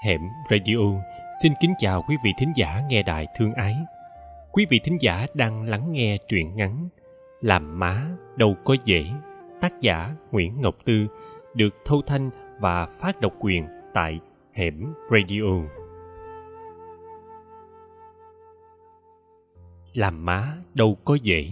Hẻm Radio xin kính chào quý vị thính giả nghe đài thương ái. Quý vị thính giả đang lắng nghe truyện ngắn Làm má đâu có dễ, tác giả Nguyễn Ngọc Tư, được thâu thanh và phát độc quyền tại Hẻm Radio. Làm má đâu có dễ.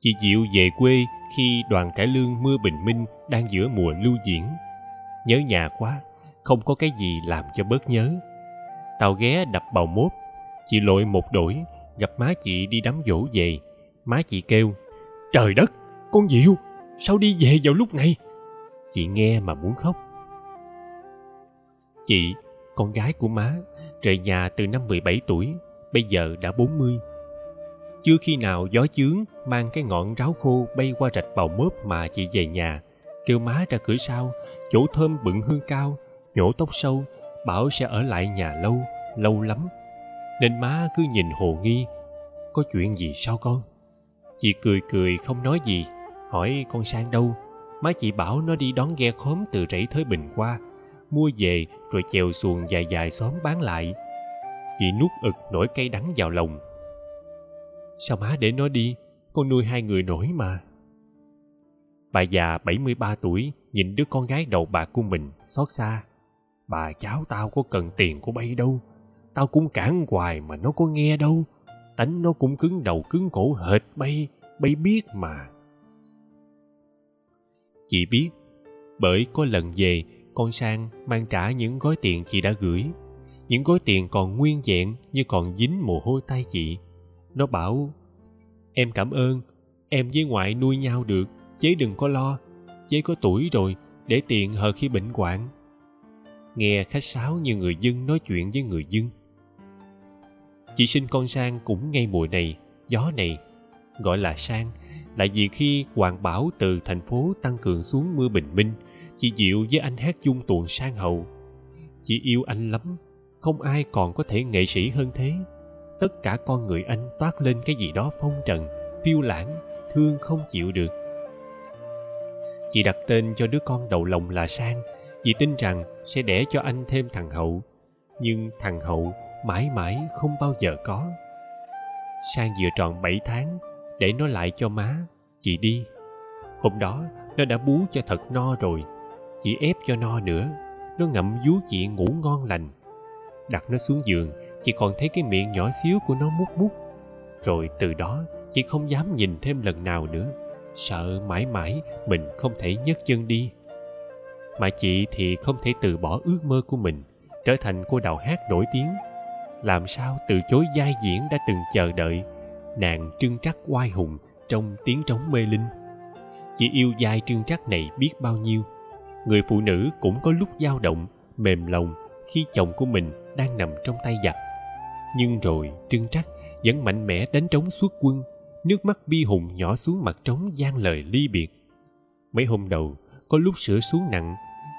Chị Diệu về quê khi đoàn cải lương mưa bình minh đang giữa mùa lưu diễn. Nhớ nhà quá, không có cái gì làm cho bớt nhớ. Tao ghé đập bào mốt, chị lội một đổi, gặp má chị đi đám dỗ về. Má chị kêu, trời đất, con diệu, sao đi về vào lúc này? Chị nghe mà muốn khóc. Chị, con gái của má, rời nhà từ năm 17 tuổi, bây giờ đã 40 chưa khi nào gió chướng mang cái ngọn ráo khô bay qua rạch bào mớp mà chị về nhà, kêu má ra cửa sau, chỗ thơm bựng hương cao nhổ tóc sâu, bảo sẽ ở lại nhà lâu lâu lắm. Nên má cứ nhìn hồ nghi, có chuyện gì sao con? Chị cười cười không nói gì, hỏi, con sang đâu? Má chị bảo nó đi đón ghe khóm từ rẫy thới bình qua, mua về rồi chèo xuồng dài dài xóm bán lại. Chị nuốt ực nổi cây đắng vào lòng. Sao má để nó đi? Con nuôi hai người nổi mà. Bà già 73 tuổi nhìn đứa con gái đầu bạc của mình xót xa bà cháu tao có cần tiền của bay đâu. Tao cũng cản hoài mà nó có nghe đâu. Tánh nó cũng cứng đầu cứng cổ hệt bay bay biết mà. Chị biết, bởi có lần về, con sang mang trả những gói tiền chị đã gửi. Những gói tiền còn nguyên vẹn như còn dính mồ hôi tay chị. Nó bảo, em cảm ơn, em với ngoại nuôi nhau được chế đừng có lo. Chế có tuổi rồi, để tiện hờ khi bệnh hoạn nghe khách sáo như người dân nói chuyện với người dân. Chị sinh con sang cũng ngay mùa này, gió này, gọi là sang. Là vì khi hoàng bảo từ thành phố tăng cường xuống mưa bình minh, chị diệu với anh hát chung tuồng sang hậu chị yêu anh lắm, không ai còn có thể nghệ sĩ hơn thế. Tất cả con người anh toát lên cái gì đó phong trần, phiêu lãng, thương không chịu được. Chị đặt tên cho đứa con đầu lòng là sang chị tin rằng sẽ đẻ cho anh thêm thằng hậu, nhưng thằng hậu mãi mãi không bao giờ có. Sang vừa tròn bảy tháng, để nó lại cho má, chị đi. Hôm đó, nó đã bú cho thật no rồi. Chị ép cho no nữa. Nó ngậm vú chị ngủ ngon lành. Đặt nó xuống giường, chị còn thấy cái miệng nhỏ xíu của nó mút mút. Rồi từ đó, chị không dám nhìn thêm lần nào nữa. Sợ mãi mãi mình không thể nhấc chân đi mà chị thì không thể từ bỏ ước mơ của mình, trở thành cô đào hát nổi tiếng. Làm sao từ chối vai diễn đã từng chờ đợi, nàng trưng trắc oai hùng trong tiếng trống mê linh. Chị yêu vai trưng trắc này biết bao nhiêu. Người phụ nữ cũng có lúc dao động, mềm lòng khi chồng của mình đang nằm trong tay giặc. Nhưng rồi trưng trắc vẫn mạnh mẽ đánh trống suốt quân, nước mắt bi hùng nhỏ xuống mặt trống gian lời ly biệt. Mấy hôm đầu có lúc sửa xuống nặng,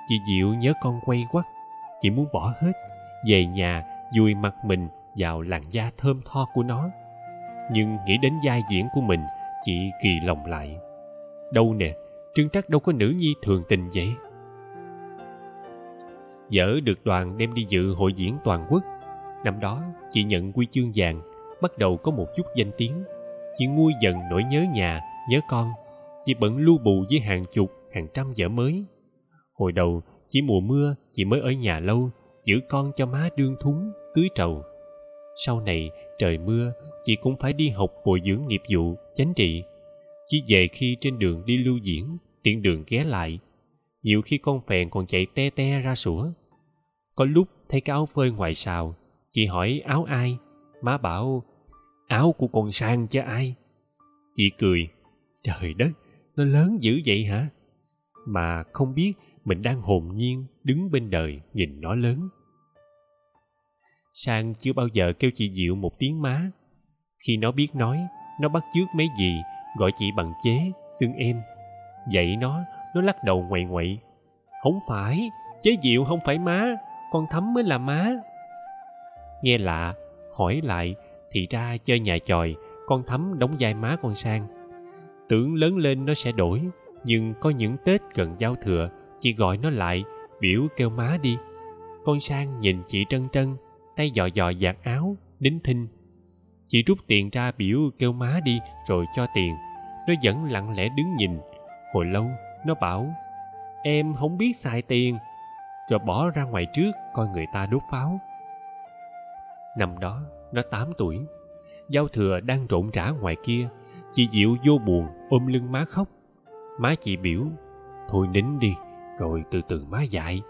chị diệu nhớ con quay quắt. Chị muốn bỏ hết, về nhà vùi mặt mình vào làn da thơm tho của nó. Nhưng nghĩ đến vai diễn của mình, chị kỳ lòng lại. Đâu nè, trương trắc đâu có nữ nhi thường tình vậy? Dở được đoàn đem đi dự hội diễn toàn quốc. Năm đó, chị nhận quy chương vàng, bắt đầu có một chút danh tiếng. Chị nguôi dần nỗi nhớ nhà, nhớ con. Chị bận lưu bù với hàng chục hàng trăm vở mới. Hồi đầu, chỉ mùa mưa chị mới ở nhà lâu, giữ con cho má đương thúng, tưới trầu. Sau này, trời mưa, chị cũng phải đi học bồi dưỡng nghiệp vụ, chánh trị. Chỉ về khi trên đường đi lưu diễn, tiện đường ghé lại. Nhiều khi con phèn còn chạy te te ra sủa. Có lúc thấy cái áo phơi ngoài sào chị hỏi, áo ai? Má bảo, áo của con sang chứ ai? Chị cười, trời đất, nó lớn dữ vậy hả? Mà không biết mình đang hồn nhiên đứng bên đời nhìn nó lớn. Sang chưa bao giờ kêu chị diệu một tiếng má. Khi nó biết nói, nó bắt chước mấy gì gọi chị bằng chế, xưng em. Dạy nó nó lắc đầu ngoậy ngoậy không phải, chế diệu không phải má, con thắm mới là má. Nghe lạ, hỏi lại, thì ra chơi nhà tròi con thắm đóng vai má con sang. Tưởng lớn lên nó sẽ đổi nhưng có những tết gần giao thừa, chị gọi nó lại, biểu kêu má đi. Con sang nhìn chị trân trân, tay dò dò giặt áo, đính thinh. Chị rút tiền ra biểu kêu má đi, rồi cho tiền. Nó vẫn lặng lẽ đứng nhìn. Hồi lâu, nó bảo, em không biết xài tiền rồi bỏ ra ngoài trước, coi người ta đốt pháo. Năm đó, nó tám tuổi. Giao thừa đang rộn rã ngoài kia, chị diệu vô buồn ôm lưng má khóc má chị biểu, thôi nín đi, rồi từ từ má dạy,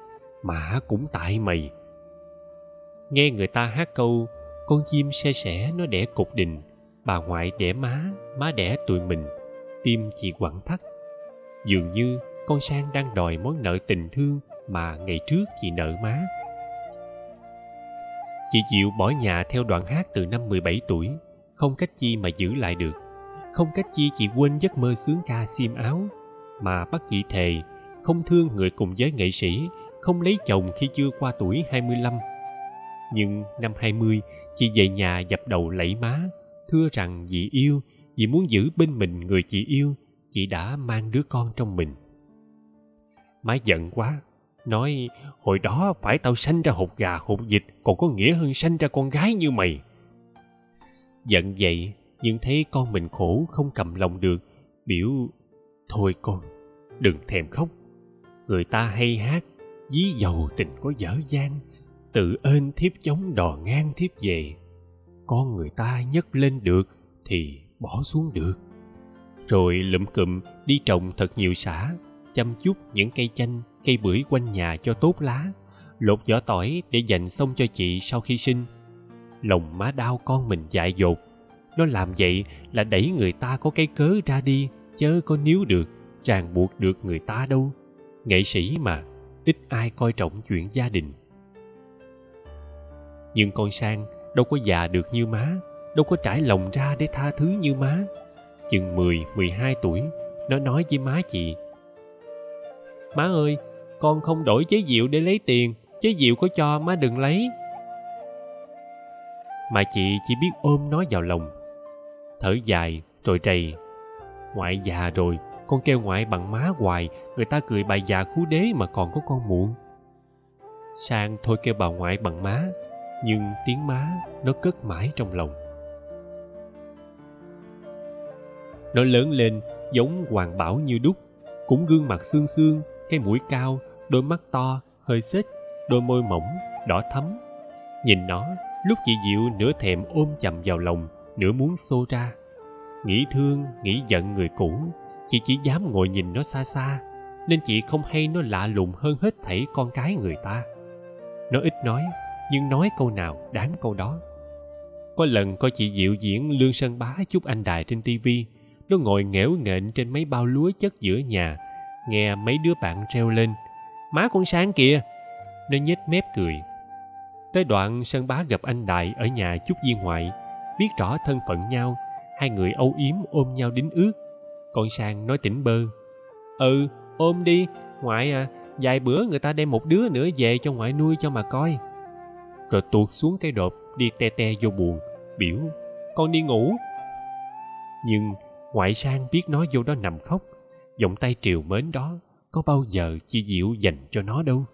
mà cũng tại mày. Nghe người ta hát câu, con chim xe sẻ nó đẻ cục đình, bà ngoại đẻ má má đẻ tụi mình. Tim chị quặn thắt. Dường như con sang đang đòi món nợ tình thương mà ngày trước chị nợ má. Chị chịu bỏ nhà theo đoạn hát từ năm 17 tuổi, không cách chi mà giữ lại được không cách chi chị quên giấc mơ sướng ca xiêm áo, mà bắt chị thề không thương người cùng giới nghệ sĩ, không lấy chồng khi chưa qua tuổi 25 nhưng năm 20 chị về nhà dập đầu lẫy má, thưa rằng vì yêu vì muốn giữ bên mình người chị yêu, chị đã mang đứa con trong mình. Má giận quá, nói, hồi đó phải tao sanh ra hột gà hột vịt, còn có nghĩa hơn sanh ra con gái như mày. Giận vậy nhưng thấy con mình khổ không cầm lòng được, biểu, thôi con, đừng thèm khóc. Người ta hay hát dí dầu tình có dở dang, tự ên thiếp chống đò ngang thiếp về. Con người ta nhấc lên được thì bỏ xuống được. Rồi lụm cụm đi trồng thật nhiều xả chăm chút những cây chanh, cây bưởi quanh nhà cho tốt lá, lột vỏ tỏi để dành xong cho chị sau khi sinh. Lòng má đau con mình dại dột nó làm vậy là đẩy người ta có cái cớ ra đi, chớ có níu được, ràng buộc được người ta đâu. Nghệ sĩ mà, ít ai coi trọng chuyện gia đình. Nhưng con sang đâu có già được như má, đâu có trải lòng ra để tha thứ như má. Chừng mười mười hai tuổi, nó nói với má chị, má ơi, con không đổi chế diệu để lấy tiền, chế diệu có cho má đừng lấy. Mà chị chỉ biết ôm nó vào lòng thở dài rồi trầy. Ngoại già rồi, con kêu ngoại bằng má hoài, người ta cười bà già khú đế mà còn có con muộn. Sang thôi kêu bà ngoại bằng má, nhưng tiếng má nó cất mãi trong lòng. Nó lớn lên giống hoàng bảo như đúc, cũng gương mặt xương xương, cái mũi cao, đôi mắt to, hơi xếch, đôi môi mỏng, đỏ thắm. Nhìn nó, lúc chị diệu nửa thèm ôm chầm vào lòng nửa muốn xô ra. Nghĩ thương, nghĩ giận người cũ, chị chỉ dám ngồi nhìn nó xa xa, nên chị không hay nó lạ lùng hơn hết thảy con cái người ta. Nó ít nói, nhưng nói câu nào đáng câu đó. Có lần coi chị diệu diễn lương sơn bá chúc anh đài trên tivi nó ngồi nghễu nghện trên mấy bao lúa chất giữa nhà, nghe mấy đứa bạn treo lên, má con sáng kìa. Nó nhếch mép cười. Tới đoạn sơn bá gặp anh đại ở nhà chúc viên ngoại biết rõ thân phận nhau, hai người âu yếm ôm nhau đính ước. Con sang nói tỉnh bơ ừ ôm đi, ngoại à vài bữa người ta đem một đứa nữa về cho ngoại nuôi cho mà coi. Rồi tuột xuống cây đột đi te te vô buồn, biểu, con đi ngủ. Nhưng ngoại sang biết nó vô đó nằm khóc vòng tay triều mến đó có bao giờ chi diệu dành cho nó đâu.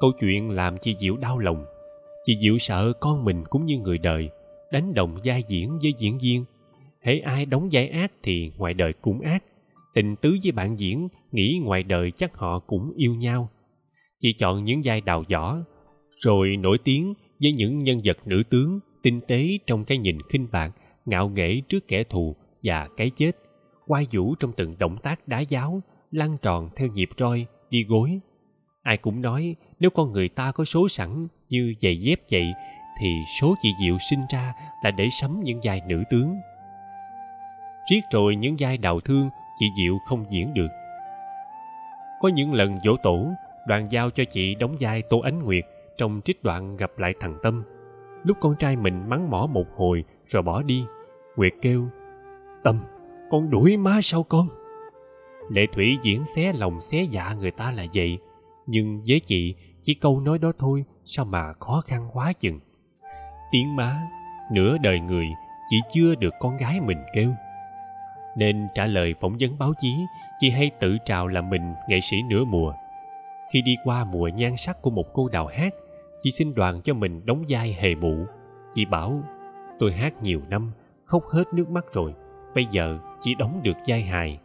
Câu chuyện làm chi diệu đau lòng chị diệu sợ con mình cũng như người đời, đánh đồng vai diễn với diễn viên. Hễ ai đóng vai ác thì ngoài đời cũng ác. Tình tứ với bạn diễn, nghĩ ngoài đời chắc họ cũng yêu nhau. Chị chọn những vai đào võ, rồi nổi tiếng với những nhân vật nữ tướng, tinh tế trong cái nhìn khinh bạc, ngạo nghễ trước kẻ thù và cái chết. Quay vũ trong từng động tác đá giáo, lăn tròn theo nhịp roi, đi gối. Ai cũng nói, nếu con người ta có số sẵn như giày dép vậy, thì số chị diệu sinh ra là để sắm những vai nữ tướng. Riết rồi những vai đào thương chị diệu không diễn được. Có những lần dỗ tổ, đoàn giao cho chị đóng vai tô ánh nguyệt trong trích đoạn gặp lại thằng tâm. Lúc con trai mình mắng mỏ một hồi rồi bỏ đi, nguyệt kêu, tâm, con đuổi má sao con? Lệ thủy diễn xé lòng xé dạ người ta là vậy, nhưng với chị chỉ câu nói đó thôi sao mà khó khăn quá chừng? Tiếng má, nửa đời người chỉ chưa được con gái mình kêu. Nên trả lời phỏng vấn báo chí, chị hay tự trào là mình nghệ sĩ nửa mùa. Khi đi qua mùa nhan sắc của một cô đào hát, chị xin đoàn cho mình đóng vai hề mụ. Chị bảo, tôi hát nhiều năm, khóc hết nước mắt rồi, bây giờ chỉ đóng được vai hài.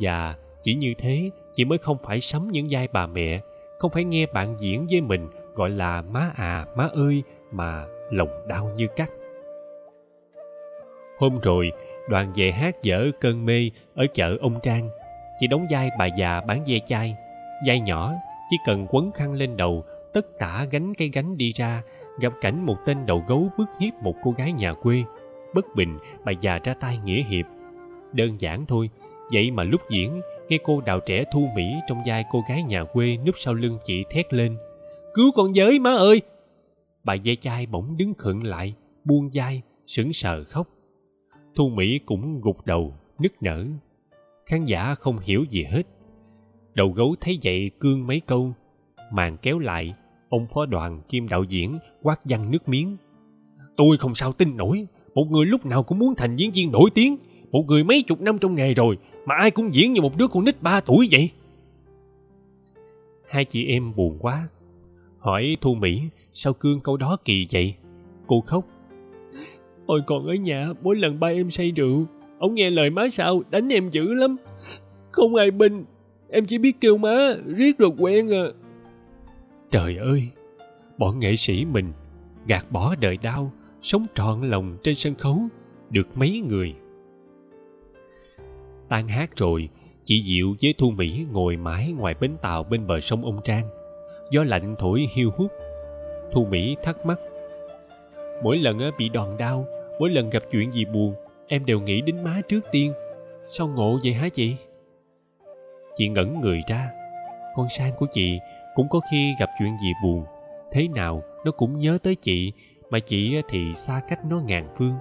Và chỉ như thế, chị mới không phải sắm những vai bà mẹ không phải nghe bạn diễn với mình gọi là má à má ơi mà lòng đau như cắt. Hôm rồi, đoàn về hát dở cơn mê ở chợ ông trang. Chị đóng vai bà già bán ve chai. Vai nhỏ, chỉ cần quấn khăn lên đầu, tất tả gánh cây gánh đi ra, gặp cảnh một tên đầu gấu bức hiếp một cô gái nhà quê. Bất bình, bà già ra tay nghĩa hiệp. Đơn giản thôi, vậy mà lúc diễn nghe cô đào trẻ thu mỹ trong vai cô gái nhà quê núp sau lưng chị thét lên. Cứu con giới má ơi! Bà ve chai bỗng đứng khựng lại, buông vai, sững sờ khóc. Thu mỹ cũng gục đầu, nức nở. Khán giả không hiểu gì hết. Đầu gấu thấy vậy cương mấy câu. Màn kéo lại, ông phó đoàn kim đạo diễn quát văng nước miếng. Tôi không sao tin nổi. Một người lúc nào cũng muốn thành diễn viên nổi tiếng. Một người mấy chục năm trong nghề rồi mà ai cũng diễn như một đứa con nít ba tuổi vậy? Hai chị em buồn quá. Hỏi thu mỹ sao cương câu đó kỳ vậy? Cô khóc. Ôi còn ở nhà mỗi lần ba em say rượu ông nghe lời má sao đánh em dữ lắm. Không ai bình, em chỉ biết kêu má riết rồi quen à. Trời ơi bọn nghệ sĩ mình gạt bỏ đời đau sống trọn lòng trên sân khấu được mấy người tan hát rồi chị diệu với thu mỹ ngồi mãi ngoài bến tàu bên bờ sông ông trang. Gió lạnh thổi hiu hút. Thu mỹ thắc mắc, mỗi lần bị đòn đau, mỗi lần gặp chuyện gì buồn, em đều nghĩ đến má trước tiên. Sao ngộ vậy hả chị? Chị ngẩn người ra. Con sang của chị cũng có khi gặp chuyện gì buồn. Thế nào nó cũng nhớ tới chị, mà chị thì xa cách nó ngàn phương.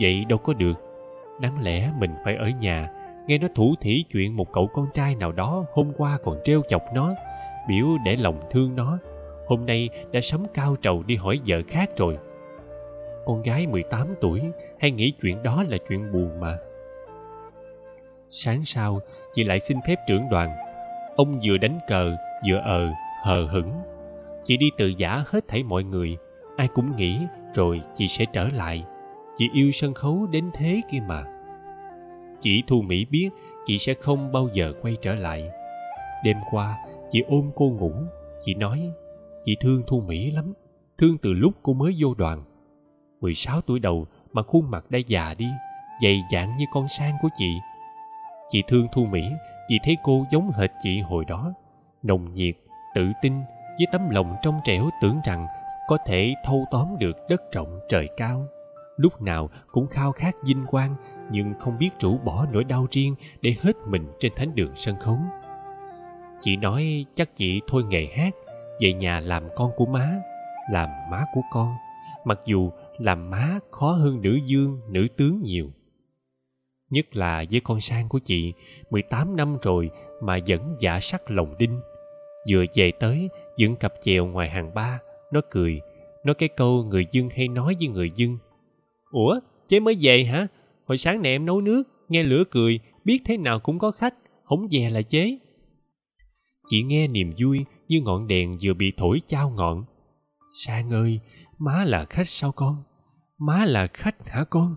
Vậy đâu có được. Đáng lẽ mình phải ở nhà nghe nó thủ thỉ chuyện một cậu con trai nào đó hôm qua còn trêu chọc nó, biểu để lòng thương nó. Hôm nay đã sắm cao trầu đi hỏi vợ khác rồi. Con gái 18 tuổi hay nghĩ chuyện đó là chuyện buồn mà. Sáng sau, chị lại xin phép trưởng đoàn. Ông vừa đánh cờ, vừa ờ hờ hững. Chị đi từ giả hết thảy mọi người. Ai cũng nghĩ, rồi chị sẽ trở lại. Chị yêu sân khấu đến thế kia mà chỉ thu mỹ biết, chị sẽ không bao giờ quay trở lại. Đêm qua, chị ôm cô ngủ, chị nói, chị thương thu mỹ lắm, thương từ lúc cô mới vô đoàn. 16 tuổi đầu mà khuôn mặt đã già đi, dày dạn như con sang của chị. Chị thương thu mỹ, chị thấy cô giống hệt chị hồi đó, nồng nhiệt, tự tin, với tấm lòng trong trẻo tưởng rằng có thể thâu tóm được đất rộng trời cao lúc nào cũng khao khát vinh quang, nhưng không biết rũ bỏ nỗi đau riêng để hết mình trên thánh đường sân khấu. Chị nói chắc chị thôi nghề hát, về nhà làm con của má, làm má của con, mặc dù làm má khó hơn nữ dương, nữ tướng nhiều. Nhất là với con sang của chị 18 năm rồi mà vẫn giả sắc lòng đinh. Vừa về tới, dựng cặp chèo ngoài hàng ba, nó cười nói cái câu người dưng hay nói với người dưng ủa, chế mới về hả? Hồi sáng nè em nấu nước, nghe lửa cười, biết thế nào cũng có khách không về là chế. Chị nghe niềm vui như ngọn đèn vừa bị thổi trao ngọn. Sang ơi, má là khách sao con? Má là khách hả con?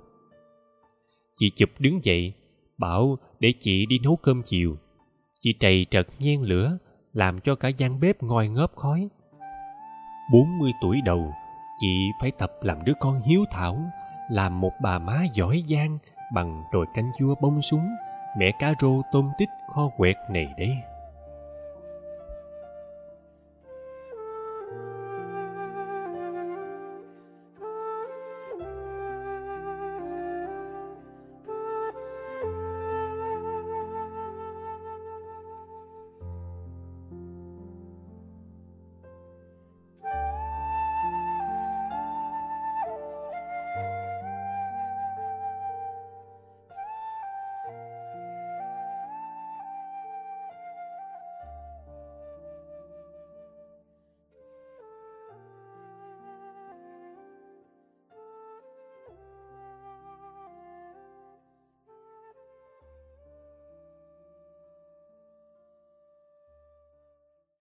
Chị chụp đứng dậy, bảo để chị đi nấu cơm chiều. Chị trầy trật nhen lửa, làm cho cả gian bếp ngoi ngớp khói. Bốn mươi tuổi đầu, chị phải tập làm đứa con hiếu thảo làm một bà má giỏi giang bằng đồi canh chua bông súng mẹ cá rô tôm tích kho quẹt này đấy.